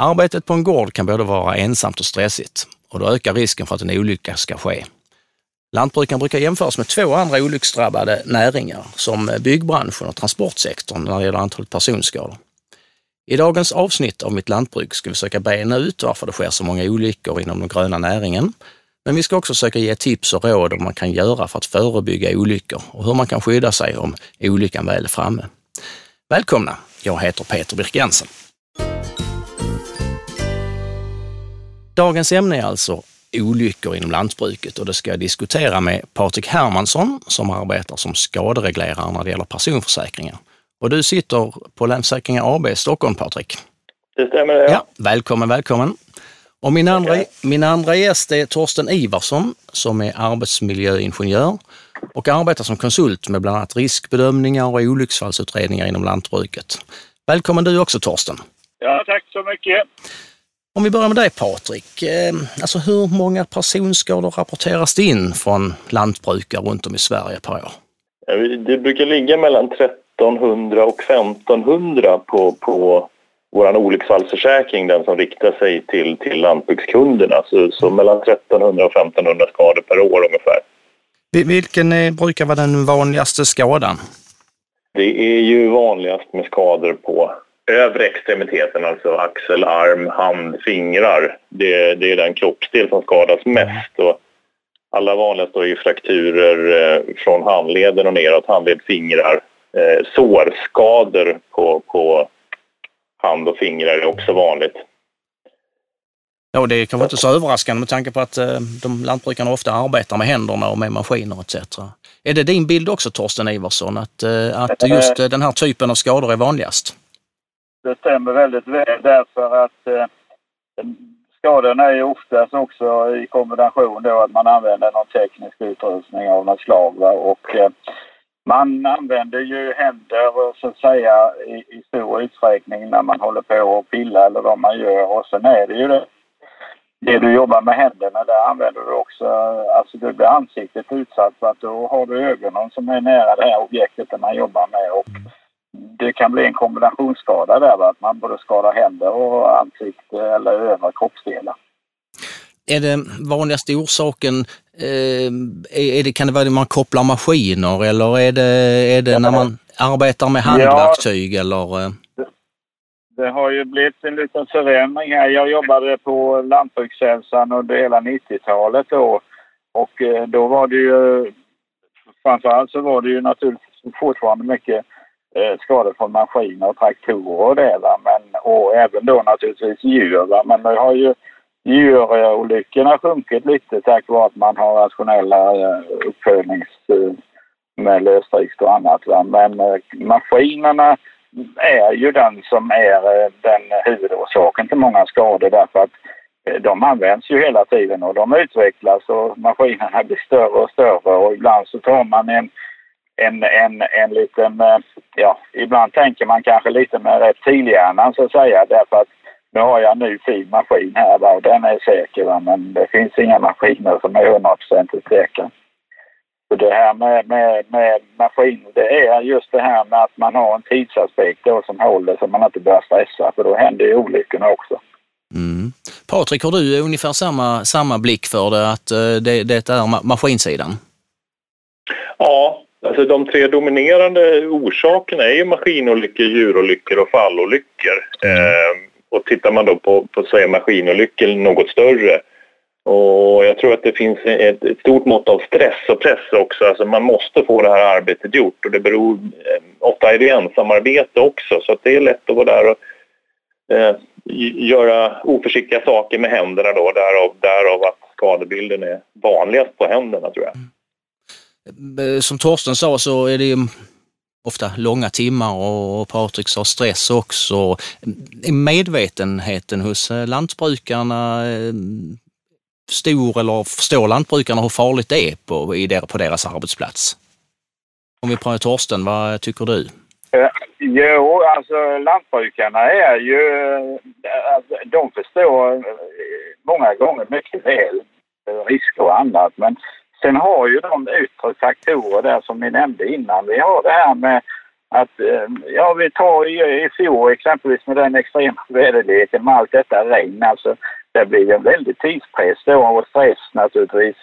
Arbetet på en gård kan både vara ensamt och stressigt och då ökar risken för att en olycka ska ske. Lantbrukaren brukar jämföras med två andra olycksdrabbade näringar som byggbranschen och transportsektorn när det gäller antalet personskador. I dagens avsnitt av Mitt lantbruk ska vi försöka bena ut varför det sker så många olyckor inom den gröna näringen. Men vi ska också försöka ge tips och råd om man kan göra för att förebygga olyckor och hur man kan skydda sig om olyckan väl är framme. Välkomna! Jag heter Peter Birk Jensen. Dagens ämne är alltså olyckor inom lantbruket och det ska jag diskutera med Patrik Hermansson som arbetar som skadereglerare när det gäller personförsäkringar. Och du sitter på Länsförsäkringar AB i Stockholm, Patrik? Det stämmer det. Ja, välkommen, välkommen. Och min andra, min andra gäst är Torsten Ivarsson som är arbetsmiljöingenjör och arbetar som konsult med bland annat riskbedömningar och olycksfallsutredningar inom lantbruket. Välkommen du också Torsten! Ja, tack så mycket! Om vi börjar med dig Patrik. Eh, alltså hur många personskador rapporteras det in från lantbrukare runt om i Sverige per år? Det brukar ligga mellan 1300 och 1500 på, på vår olycksfallsförsäkring, den som riktar sig till, till lantbrukskunderna. Så, så mellan 1300 och 1500 skador per år ungefär. Vilken är, brukar vara den vanligaste skadan? Det är ju vanligast med skador på övre extremiteten, alltså axel, arm, hand, fingrar. Det, det är den kroppsdel som skadas mest. Och allra vanligast är ju frakturer eh, från handleden och neråt, handled, fingrar. Eh, sårskador på, på hand och fingrar är också vanligt. Ja, det är kanske inte så överraskande med tanke på att eh, de lantbrukarna ofta arbetar med händerna och med maskiner etc. Är det din bild också Torsten Iversson, att, eh, att just den här typen av skador är vanligast? Det stämmer väldigt väl därför att eh, skadorna är ju oftast också i kombination då att man använder någon teknisk utrustning av något slag. Va? Och, eh, man använder ju händer så att säga i, i stor utsträckning när man håller på och pillar eller vad man gör och sen är det ju det det du jobbar med händerna, där använder du också, alltså du blir ansiktet utsatt för att då har du ögonen som är nära det här objektet man jobbar med och det kan bli en kombinationsskada där, att man både skadar händer och ansikte eller övriga kroppsdelar. Är det vanligaste orsaken, eh, är det, kan det vara att man kopplar maskiner eller är det, är det när man arbetar med handverktyg ja, eller? Eh? Det, det, har ju blivit en liten förändring här. Jag jobbade på Lantbrukshälsan under hela 90-talet då och eh, då var det ju framförallt så var det ju naturligtvis fortfarande mycket eh, skador från maskiner och traktorer och det. Va? Men, och även då naturligtvis djur. Va? Men nu har ju djurolyckorna sjunkit lite tack vare att man har rationella eh, uppfödnings eh, med lösdrift och annat. Va? Men eh, maskinerna är ju den som är eh, den huvudorsaken till många skador därför att eh, de används ju hela tiden och de utvecklas och maskinerna blir större och större och ibland så tar man en en, en, en liten, eh, ja, ibland tänker man kanske lite med reptilhjärnan så att säga därför att nu har jag en ny fin maskin här va, och den är säker va, men det finns inga maskiner som är hundraprocentigt säkra. Så det här med, med, med maskiner, det är just det här med att man har en tidsaspekt då som håller så man inte börjar stressa för då händer ju olyckorna också. Mm. Patrik, har du ungefär samma, samma blick för det, att eh, det, det är maskinsidan? Ja, Alltså de tre dominerande orsakerna är ju maskinolyckor, djurolyckor och fallolyckor. Mm. Eh, och tittar man då på, på så är maskinolyckor något större. Och jag tror att det finns ett, ett, stort mått av stress och press också. Alltså man måste få det här arbetet gjort och det beror, eh, ofta är det ensamarbete också så att det är lätt att vara där och eh, göra oförsiktiga saker med händerna då. Därav, därav att skadebilden är vanligast på händerna tror jag. Mm. Eh, som Torsten sa så är det ofta långa timmar och Patrik sa stress också. Eh, medvetenheten hos eh, lantbrukarna stor eller förstår lantbrukarna hur farligt det är på, på deras arbetsplats? Om vi pratar Torsten, vad tycker du? Jo, alltså lantbrukarna är ju, de förstår många gånger mycket väl risker och annat men Sen har ju de yttre faktorer där som ni nämnde innan. Vi har det här med att eh, ja, vi tar i, i fjol exempelvis med den extrema väderleken med allt detta regn. Alltså, det blir en väldig tidspress då och stress naturligtvis.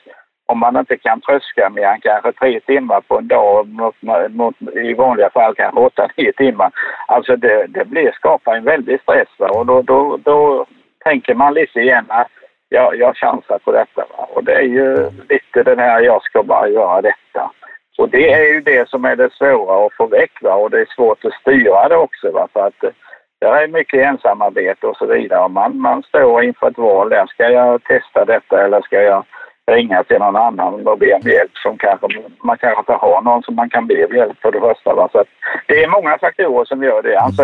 Om man inte kan tröska mer än kanske tre timmar på en dag, mot, mot, i vanliga fall kanske åtta, nio timmar. Alltså det, det blir, skapar en väldig stress va? och då, då, då tänker man lite igen att jag, jag chansar på detta. Va? Och det är ju lite den här, jag ska bara göra detta. Och det är ju det som är det svåra att få väck va? och det är svårt att styra det också. Va? För att eh, det är mycket ensamarbete och så vidare. Man, man står inför ett val där. Ska jag testa detta eller ska jag ringa till någon annan och be om hjälp som kanske, man kanske inte har någon som man kan be om hjälp för det första. Va? Så det är många faktorer som gör det. Alltså,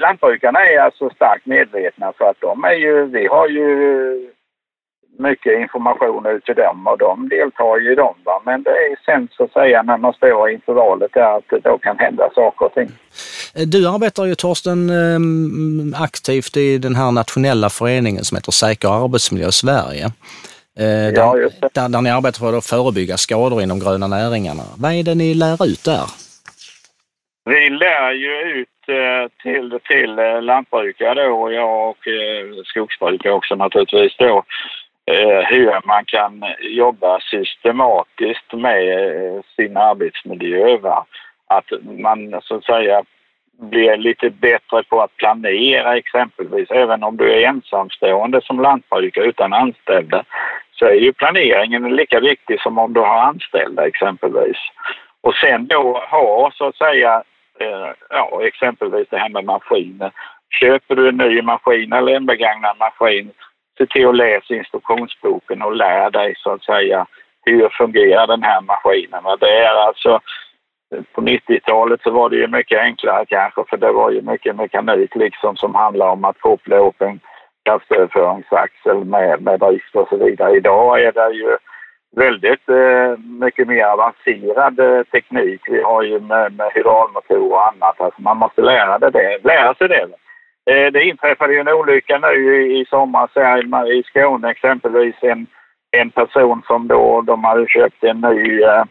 lantbrukarna är alltså starkt medvetna för att de är ju, vi har ju mycket information ut till dem och de deltar ju i dem. Va? Men det är sen så att säga när man står inför valet där att det då kan hända saker och ting. Du arbetar ju Torsten ehm, aktivt i den här nationella föreningen som heter Säker arbetsmiljö Sverige. Eh, där, ja, där, där ni arbetar för att förebygga skador inom gröna näringarna. Vad är det ni lär ut där? Vi lär ju ut eh, till, till eh, lantbrukare då, och jag och skogsbrukare också naturligtvis då, Eh, hur man kan jobba systematiskt med eh, sin arbetsmiljö. Va? Att man så att säga blir lite bättre på att planera exempelvis. Även om du är ensamstående som lantbrukare utan anställda så är ju planeringen lika viktig som om du har anställda exempelvis. Och sen då ha så att säga, eh, ja exempelvis det här med maskiner. Köper du en ny maskin eller en begagnad maskin, se till att läsa instruktionsboken och lär dig så att säga hur fungerar den här maskinen. Det är alltså på 90-talet så var det ju mycket enklare kanske för det var ju mycket mekanik liksom som handlar om att koppla upp en kraftöverföringsaxel med, med drift och så vidare. Idag är det ju väldigt eh, mycket mer avancerad eh, teknik. Vi har ju med, med hydraulmotorer och annat. Alltså man måste lära, det, det, lära sig det. Eh, det inträffade ju en olycka nu i, somras här i Skåne exempelvis. En, en person som då, de hade köpt en ny eh,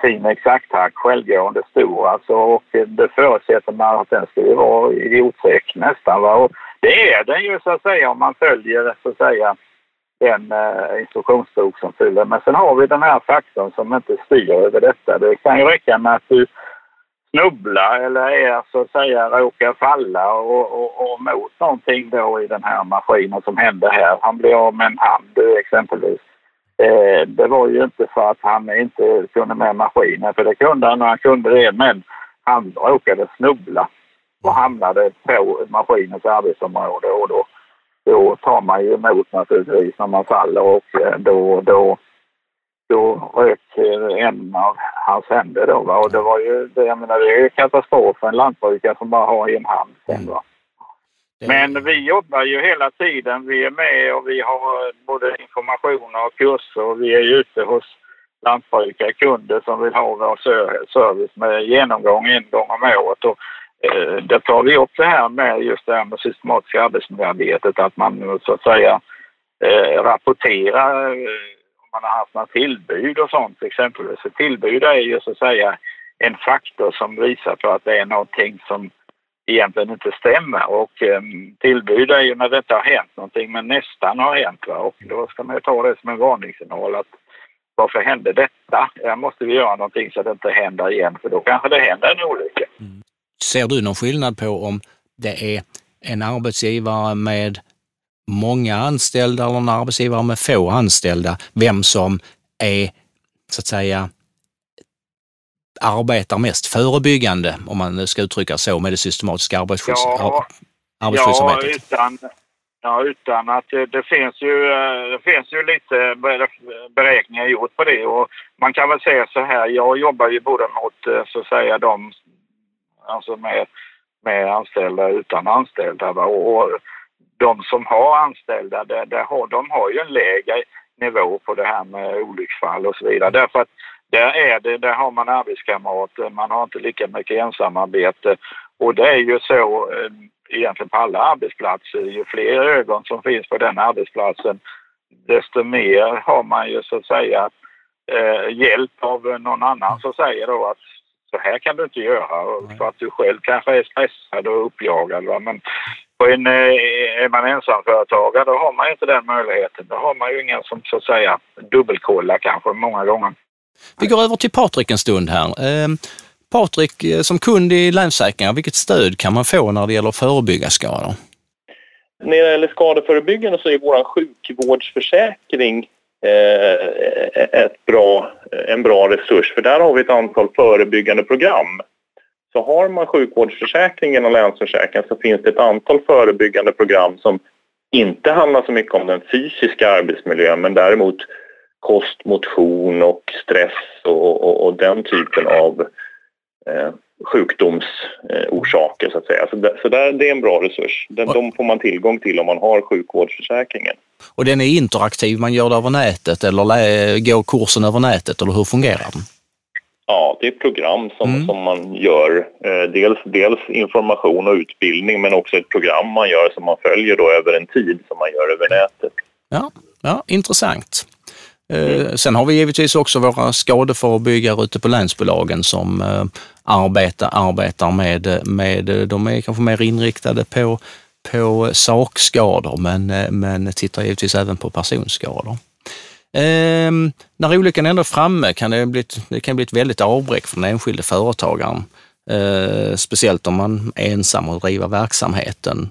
fin exakt-hack, självgående stor alltså och det förutsätter man att den skulle vara idiotsäker nästan. Va? Och det är den ju så att säga om man följer så att säga den eh, instruktionsbok som fyller. Men sen har vi den här faktorn som inte styr över detta. Det kan ju räcka med att du snubbla eller är så att säga råkar falla och, och, och mot någonting då i den här maskinen som hände här. Han blir av med en hand exempelvis. Eh, det var ju inte för att han inte kunde med maskinen, för det kunde han och han kunde det, men han råkade snubbla och hamnade på maskinens arbetsområde och då, då tar man ju emot naturligtvis när man faller och eh, då, då, då rök eh, en av hans händer då va? och det var ju, jag menar det är katastrof för en lantbrukare som bara har en hand sen va. Men vi jobbar ju hela tiden. Vi är med och vi har både informationer och kurser och vi är ute hos lantbrukare, kunder som vill ha vår service med genomgång en gång om året. Och, eh, där tar vi upp det här med just det här med systematiska arbetsmiljöarbetet, att man så att säga eh, rapporterar eh, man har haft några tillbud och sånt exempelvis. Så tillbud är ju så att säga en faktor som visar på att det är någonting som egentligen inte stämmer. Och um, tillbud är ju när detta har hänt någonting, men nästan har hänt. Va? Och då ska man ju ta det som en varningssignal att varför hände detta? Här måste vi göra någonting så att det inte händer igen, för då kanske det händer en olycka. Mm. Ser du någon skillnad på om det är en arbetsgivare med många anställda eller en arbetsgivare med få anställda, vem som är så att säga arbetar mest förebyggande, om man ska uttrycka så, med det systematiska arbetsskydds ja, arbetsskyddsarbetet? Ja, utan, ja, utan att det, finns ju, det finns ju lite beräkningar gjort på det och man kan väl säga så här, jag jobbar ju både mot eh, så att säga de, alltså med, med anställda utan anställda va? Och de som har anställda, det, har, de har ju en lägre nivå på det här med olycksfall och så vidare. Därför att där är det, där har man arbetskamrater, man har inte lika mycket ensamarbete och det är ju så eh, egentligen på alla arbetsplatser, ju fler ögon som finns på den arbetsplatsen desto mer har man ju så att säga eh, hjälp av någon annan så säger då att så här kan du inte göra. För att du själv kanske är stressad och uppjagad. Va? Men på en, är man ensamföretagare då har man inte den möjligheten. Då har man ju ingen som så att säga dubbelkollar kanske många gånger. Vi går över till Patrik en stund här. Eh, Patrik, eh, som kund i Länsförsäkringar, vilket stöd kan man få när det gäller att förebygga skador? När det gäller skadeförebyggande så är vår sjukvårdsförsäkring eh, Eh, ett bra, en bra resurs för där har vi ett antal förebyggande program. Så har man sjukvårdsförsäkringen och Länsförsäkringen så finns det ett antal förebyggande program som inte handlar så mycket om den fysiska arbetsmiljön men däremot kost, motion och stress och, och, och den typen av eh, sjukdomsorsaker så att säga. Så, det, så där, det är en bra resurs. Den, de får man tillgång till om man har sjukvårdsförsäkringen. Och den är interaktiv, man gör det över nätet eller går kursen över nätet eller hur fungerar den? Ja, det är program som, mm. som man gör. Eh, dels, dels information och utbildning men också ett program man gör som man följer då över en tid som man gör över nätet. Ja, ja intressant. Mm. Eh, sen har vi givetvis också våra skadeförebyggare ute på länsbolagen som eh, arbetar, arbetar med, med, eh, de är kanske mer inriktade på, på sakskador men, men tittar givetvis även på personskador. Ehm, när olyckan ändå är framme kan det bli, det kan bli ett väldigt avbräck för den enskilde företagaren. Ehm, speciellt om man är ensam och driver verksamheten.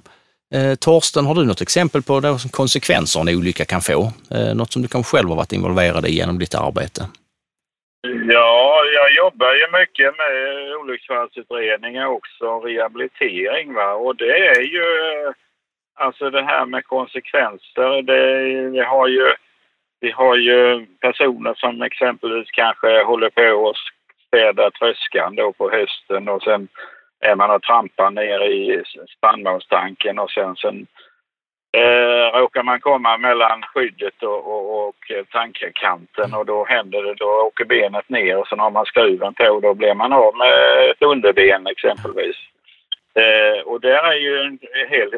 Eh, Torsten, har du något exempel på då konsekvenser en olycka kan få? Eh, något som du kanske själv har varit involverad i genom ditt arbete? Ja, jag jobbar ju mycket med olycksfallsutredningar också, rehabilitering. Va? Och det är ju, alltså det här med konsekvenser, det, vi, har ju, vi har ju personer som exempelvis kanske håller på att städa tröskan då på hösten och sen man och trampar ner i spannmålstanken och sen, sen eh, råkar man komma mellan skyddet och, och, och tankekanten och då händer det, då åker benet ner och sen har man skruven på och då blir man av med ett underben exempelvis. Eh, och där är ju en hel,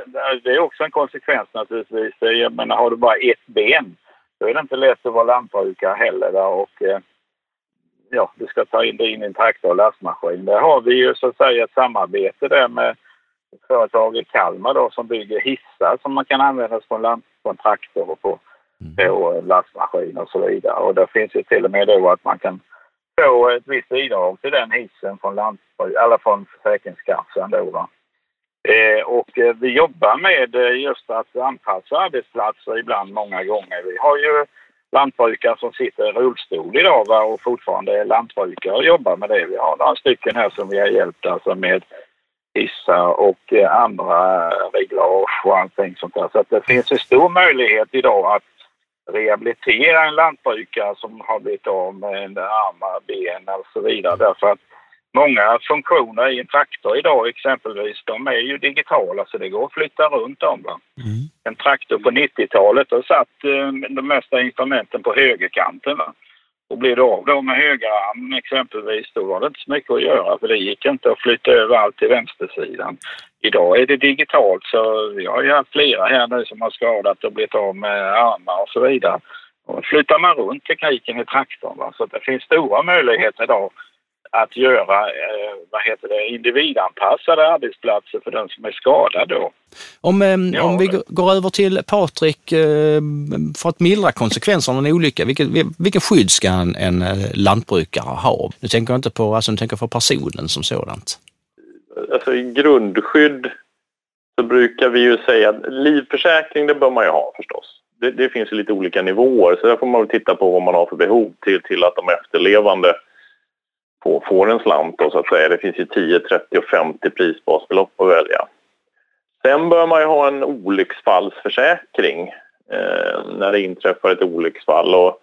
det är också en konsekvens naturligtvis. Jag menar, har du bara ett ben då är det inte lätt att vara lantbrukare heller. Där, och, eh, ja, du ska ta in det in i en traktor och lastmaskin. Där har vi ju så att säga ett samarbete där med företag i Kalmar då som bygger hissar som man kan använda på en, land, på en traktor och på, mm. på lastmaskin och så vidare. Och där finns ju till och med då att man kan få ett visst bidrag till den hissen från, lantbruk, eller från Försäkringskassan då. Va? Eh, och eh, vi jobbar med eh, just att anpassa arbetsplatser ibland många gånger. Vi har ju lantbrukare som sitter i rullstol idag va, och fortfarande är lantbrukare och jobbar med det. Vi har några stycken här som vi har hjälpt alltså med hissar och eh, andra eh, reglage och allting sånt där. Så att det finns en stor möjlighet idag att rehabilitera en lantbrukare som har blivit av med en armar, ben och så vidare. Därför att många funktioner i en traktor idag exempelvis, de är ju digitala så det går att flytta runt dem. Mm. En traktor på 90-talet, då satt eh, de mesta instrumenten på högerkanten. Va? Och blir du av då med högerarmen exempelvis, då var det inte så mycket att göra för det gick inte att flytta över allt till vänstersidan. Idag är det digitalt så vi har ju haft flera här nu som har skadat och blivit av med armar och så vidare. Och flyttar man runt tekniken i traktorn va? så det finns stora möjligheter idag att göra eh, vad heter det, individanpassade arbetsplatser för den som är skadad då. Om, eh, ja, om vi går över till Patrik, eh, för att mildra konsekvenserna av en olycka, vilken, vilken skydd ska en, en eh, lantbrukare ha? Nu tänker jag inte på, alltså nu tänker jag för personen som sådant. Alltså i grundskydd så brukar vi ju säga att livförsäkring det bör man ju ha förstås. Det, det finns ju lite olika nivåer så där får man väl titta på vad man har för behov till, till att de efterlevande på, får en slant då, så att säga. Det finns ju 10, 30 och 50 prisbasbelopp att välja. Sen bör man ju ha en olycksfallsförsäkring eh, när det inträffar ett olycksfall. Och,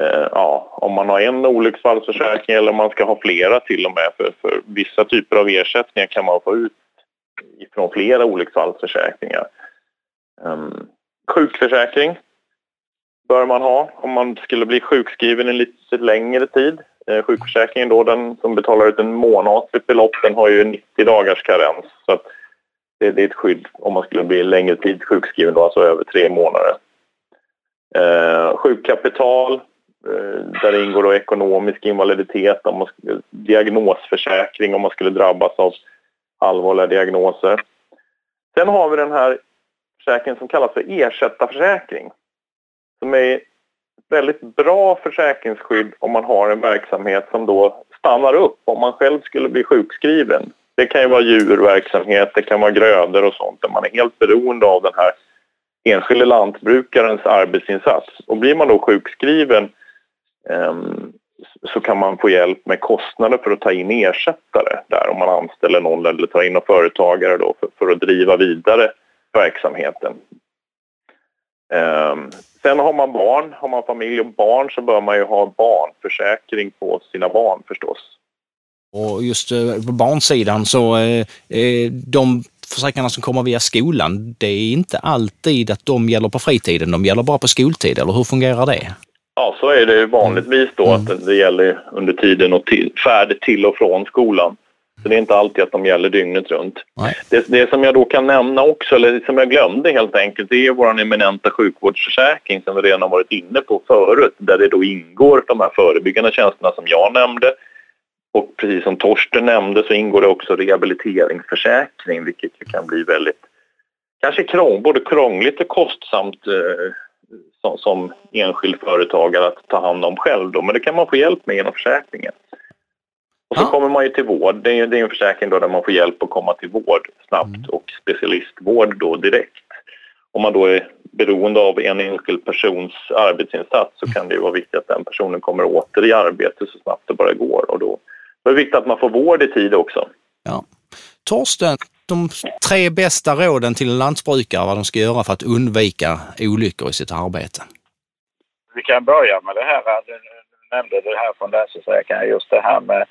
eh, ja, om man har en olycksfallsförsäkring eller om man ska ha flera till och med. För, för vissa typer av ersättningar kan man få ut från flera olycksfallsförsäkringar. Eh, sjukförsäkring bör man ha om man skulle bli sjukskriven en lite längre tid. Eh, sjukförsäkringen då, den som betalar ut en månatligt belopp, den har ju 90 dagars karens. Så att det, det är ett skydd om man skulle bli längre tid sjukskriven, då, alltså över tre månader. Eh, sjukkapital eh, där det ingår då ekonomisk invaliditet, om man, diagnosförsäkring om man skulle drabbas av allvarliga diagnoser. Sen har vi den här försäkringen som kallas för ersättarförsäkring. Som är väldigt bra försäkringsskydd om man har en verksamhet som då stannar upp om man själv skulle bli sjukskriven. Det kan ju vara djurverksamhet, det kan vara grödor och sånt där man är helt beroende av den här enskilde lantbrukarens arbetsinsats. Och blir man då sjukskriven ehm, så kan man få hjälp med kostnader för att ta in ersättare där om man anställer någon eller tar in någon företagare då för, för att driva vidare verksamheten. Um, sen har man barn, har man familj och barn så bör man ju ha barnförsäkring på sina barn förstås. Och just eh, på barnsidan så eh, eh, de försäkringarna som kommer via skolan, det är inte alltid att de gäller på fritiden, de gäller bara på skoltid, eller hur fungerar det? Ja, så är det vanligtvis då att mm. det gäller under tiden och till, färd till och från skolan. Så det är inte alltid att de gäller dygnet runt. Det, det, som jag då kan nämna också, eller som jag glömde helt enkelt, det är vår eminenta sjukvårdsförsäkring som vi redan har varit inne på förut, där det då ingår de här förebyggande tjänsterna som jag nämnde. Och precis som Torsten nämnde så ingår det också rehabiliteringsförsäkring, vilket ju kan bli väldigt, kanske krång, både krångligt och kostsamt eh, som, som enskild företagare att ta hand om själv. Då. Men det kan man få hjälp med genom försäkringen. Och så ja. kommer man ju till vård. Det är, det är en försäkring då där man får hjälp att komma till vård snabbt mm. och specialistvård då direkt. Om man då är beroende av en enskild persons arbetsinsats så kan det ju vara viktigt att den personen kommer åter i arbete så snabbt det bara går. Och då, då är det viktigt att man får vård i tid också. Ja. Torsten, de tre bästa råden till en lantbrukare vad de ska göra för att undvika olyckor i sitt arbete? Vi kan börja med det här, du nämnde det här från Länsförsäkringen, just det här med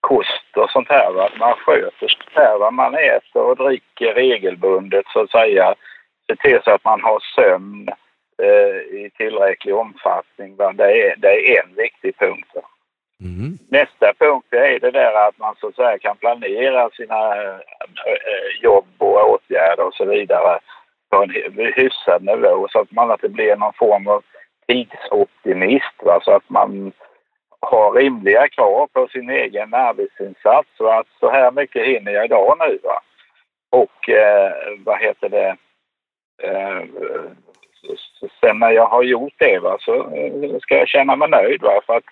kost och sånt här. Att man sköter sig här, vad man äter och dricker regelbundet så att säga. Se till så att man har sömn eh, i tillräcklig omfattning. Det är, det är en viktig punkt. Mm. Nästa punkt är det där att man så att säga kan planera sina äh, jobb och åtgärder och så vidare på en hyfsad nivå så att man inte blir någon form av tidsoptimist. Va? Så att man har rimliga krav på sin egen arbetsinsats. Så att så här mycket hinner jag idag nu. Va? Och eh, vad heter det? Eh, sen när jag har gjort det va, så eh, ska jag känna mig nöjd. Va? För att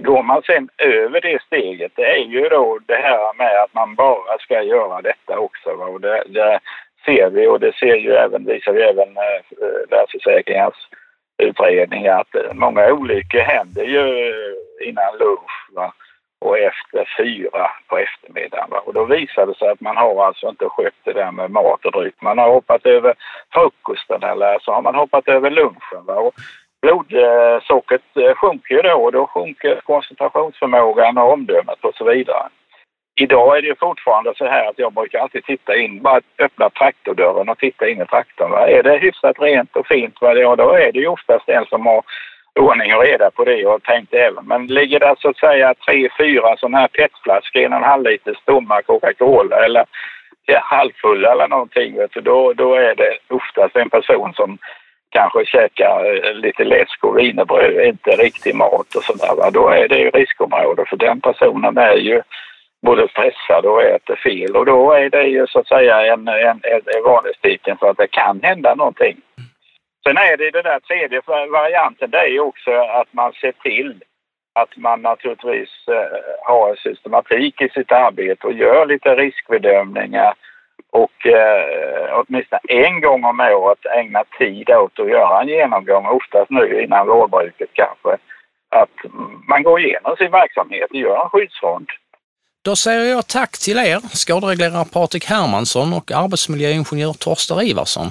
Går man sen över det steget, det är ju då det här med att man bara ska göra detta också. Va? Och det, det ser vi och det ser ju även, visar ju även eh, eh Länsförsäkringens utredning att många olyckor händer ju eh, innan lunch va? och efter fyra på eftermiddagen. Va? Och då visar det sig att man har alltså inte skött det där med mat och dryck. Man har hoppat över frukosten eller så har man hoppat över lunchen. Va? Och blodsockret eh, sjunker ju då och då sjunker koncentrationsförmågan och omdömet och så vidare. Idag är det fortfarande så här att jag brukar alltid titta in, bara öppna traktordörren och titta in i traktorn. Va? Är det hyfsat rent och fint, va? Ja, då är det ju oftast en som har ordning och reda på det och tänkt även. Men ligger det så att säga tre, fyra sådana här petflaskor, en och en halv liter tomma Coca-Cola eller ja, halvfulla eller någonting, vet du, då, då är det oftast en person som kanske käkar eh, lite läsk och wienerbröd, inte riktig mat och sådär. Då är det ju riskområde för den personen är ju både stressad och äter fel och då är det ju så att säga en, en, en varningstecken för att det kan hända någonting. Sen är det den där tredje varianten, det är ju också att man ser till att man naturligtvis eh, har en systematik i sitt arbete och gör lite riskbedömningar och eh, åtminstone en gång om året ägna tid åt att göra en genomgång, oftast nu innan vårbruket kanske, att man går igenom sin verksamhet och gör en skyddsfond. Då säger jag tack till er, skadereglerare Patrik Hermansson och arbetsmiljöingenjör Torsten Ivarsson.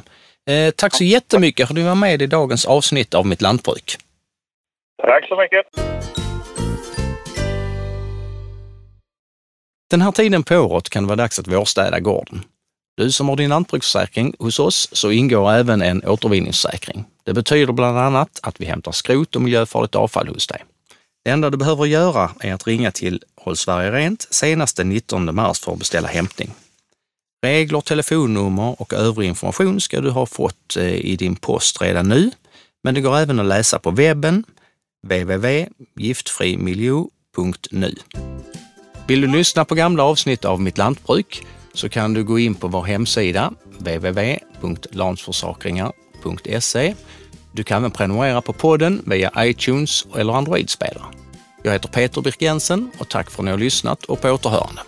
Eh, tack så jättemycket för att du var med i dagens avsnitt av Mitt Lantbruk. Tack så mycket. Den här tiden på året kan det vara dags att vårstäda gården. Du som har din lantbruksförsäkring hos oss så ingår även en återvinningssäkring. Det betyder bland annat att vi hämtar skrot och miljöfarligt avfall hos dig. Det enda du behöver göra är att ringa till Håll Sverige Rent senast den 19 mars för att beställa hämtning. Regler, telefonnummer och övrig information ska du ha fått eh, i din post redan nu, men det går även att läsa på webben www.giftfrimiljö.nu. Vill du lyssna på gamla avsnitt av Mitt lantbruk så kan du gå in på vår hemsida www.lansforsakringar.se. Du kan även prenumerera på podden via iTunes eller Android-spelare. Jag heter Peter Birk Jensen och tack för att ni har lyssnat och på återhörande.